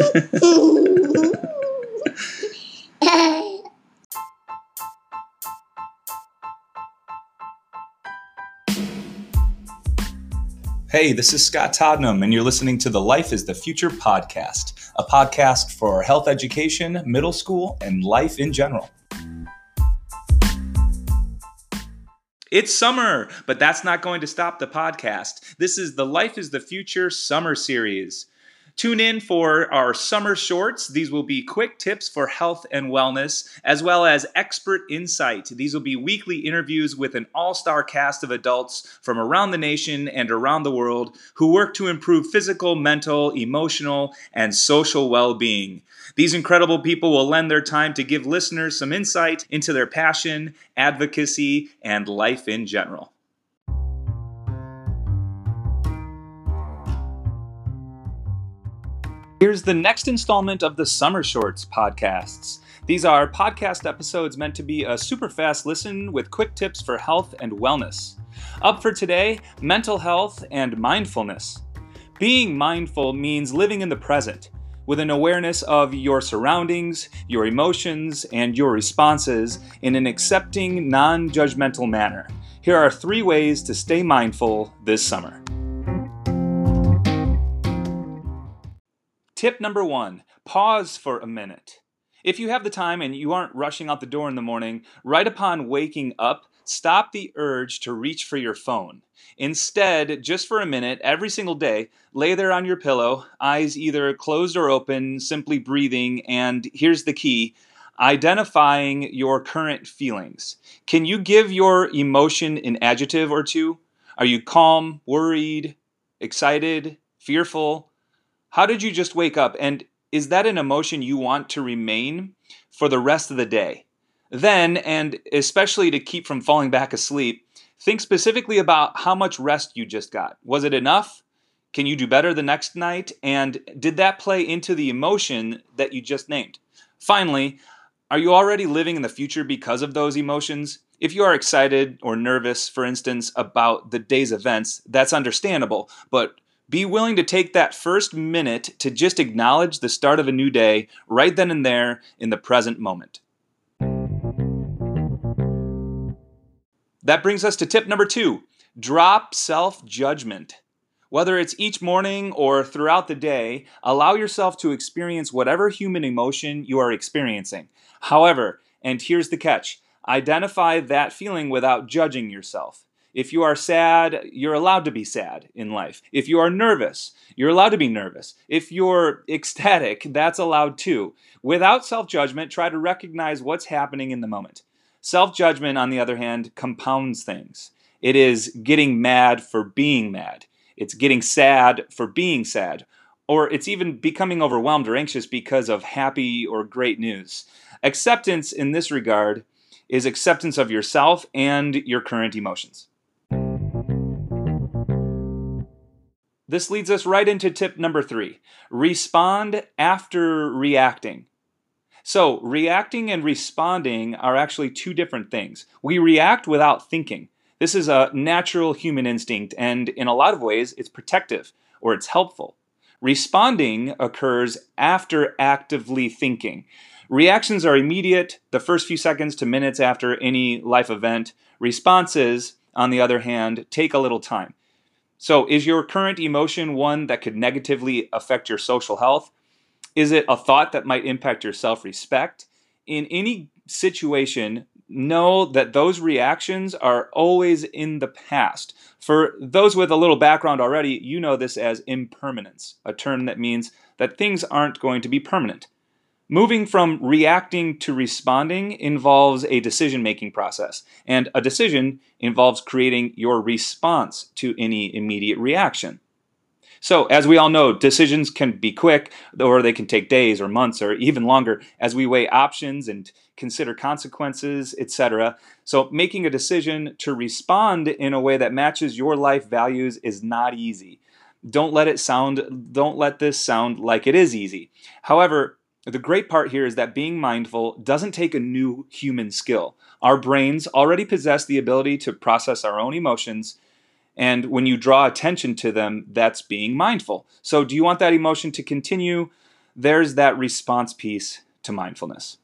Hey, this is Scott Todnem, and you're listening to the Life is the Future podcast, a podcast for health education, middle school, and life in general. It's summer, but that's not going to stop the podcast. This is the Life is the Future summer series. Tune in for our summer shorts. These will be quick tips for health and wellness, as well as expert insight. These will be weekly interviews with an all star cast of adults from around the nation and around the world who work to improve physical, mental, emotional, and social well being. These incredible people will lend their time to give listeners some insight into their passion, advocacy, and life in general. Here's the next installment of the Summer Shorts podcasts. These are podcast episodes meant to be a super fast listen with quick tips for health and wellness. Up for today, mental health and mindfulness. Being mindful means living in the present with an awareness of your surroundings, your emotions, and your responses in an accepting, non judgmental manner. Here are three ways to stay mindful this summer. Tip number one pause for a minute. If you have the time and you aren't rushing out the door in the morning, right upon waking up, stop the urge to reach for your phone. Instead, just for a minute, every single day, lay there on your pillow, eyes either closed or open, simply breathing, and here's the key identifying your current feelings. Can you give your emotion an adjective or two? Are you calm, worried, excited, fearful? How did you just wake up? And is that an emotion you want to remain for the rest of the day? Then, and especially to keep from falling back asleep, think specifically about how much rest you just got. Was it enough? Can you do better the next night? And did that play into the emotion that you just named? Finally, are you already living in the future because of those emotions? If you are excited or nervous, for instance, about the day's events, that's understandable, but be willing to take that first minute to just acknowledge the start of a new day right then and there in the present moment. That brings us to tip number two drop self judgment. Whether it's each morning or throughout the day, allow yourself to experience whatever human emotion you are experiencing. However, and here's the catch identify that feeling without judging yourself. If you are sad, you're allowed to be sad in life. If you are nervous, you're allowed to be nervous. If you're ecstatic, that's allowed too. Without self judgment, try to recognize what's happening in the moment. Self judgment, on the other hand, compounds things. It is getting mad for being mad, it's getting sad for being sad, or it's even becoming overwhelmed or anxious because of happy or great news. Acceptance in this regard is acceptance of yourself and your current emotions. This leads us right into tip number three respond after reacting. So, reacting and responding are actually two different things. We react without thinking. This is a natural human instinct, and in a lot of ways, it's protective or it's helpful. Responding occurs after actively thinking. Reactions are immediate, the first few seconds to minutes after any life event. Responses, on the other hand, take a little time. So, is your current emotion one that could negatively affect your social health? Is it a thought that might impact your self respect? In any situation, know that those reactions are always in the past. For those with a little background already, you know this as impermanence, a term that means that things aren't going to be permanent. Moving from reacting to responding involves a decision making process, and a decision involves creating your response to any immediate reaction. So, as we all know, decisions can be quick, or they can take days or months or even longer as we weigh options and consider consequences, etc. So, making a decision to respond in a way that matches your life values is not easy. Don't let it sound, don't let this sound like it is easy. However, the great part here is that being mindful doesn't take a new human skill. Our brains already possess the ability to process our own emotions, and when you draw attention to them, that's being mindful. So, do you want that emotion to continue? there's that response piece to mindfulness.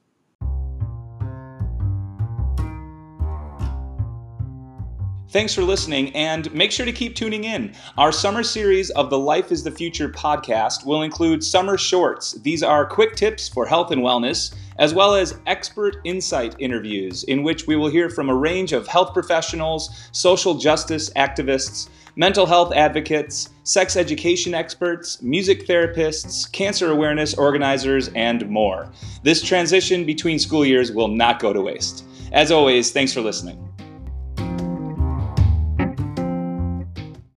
Thanks for listening, and make sure to keep tuning in. Our summer series of the Life is the Future podcast will include summer shorts. These are quick tips for health and wellness, as well as expert insight interviews, in which we will hear from a range of health professionals, social justice activists, mental health advocates, sex education experts, music therapists, cancer awareness organizers, and more. This transition between school years will not go to waste. As always, thanks for listening.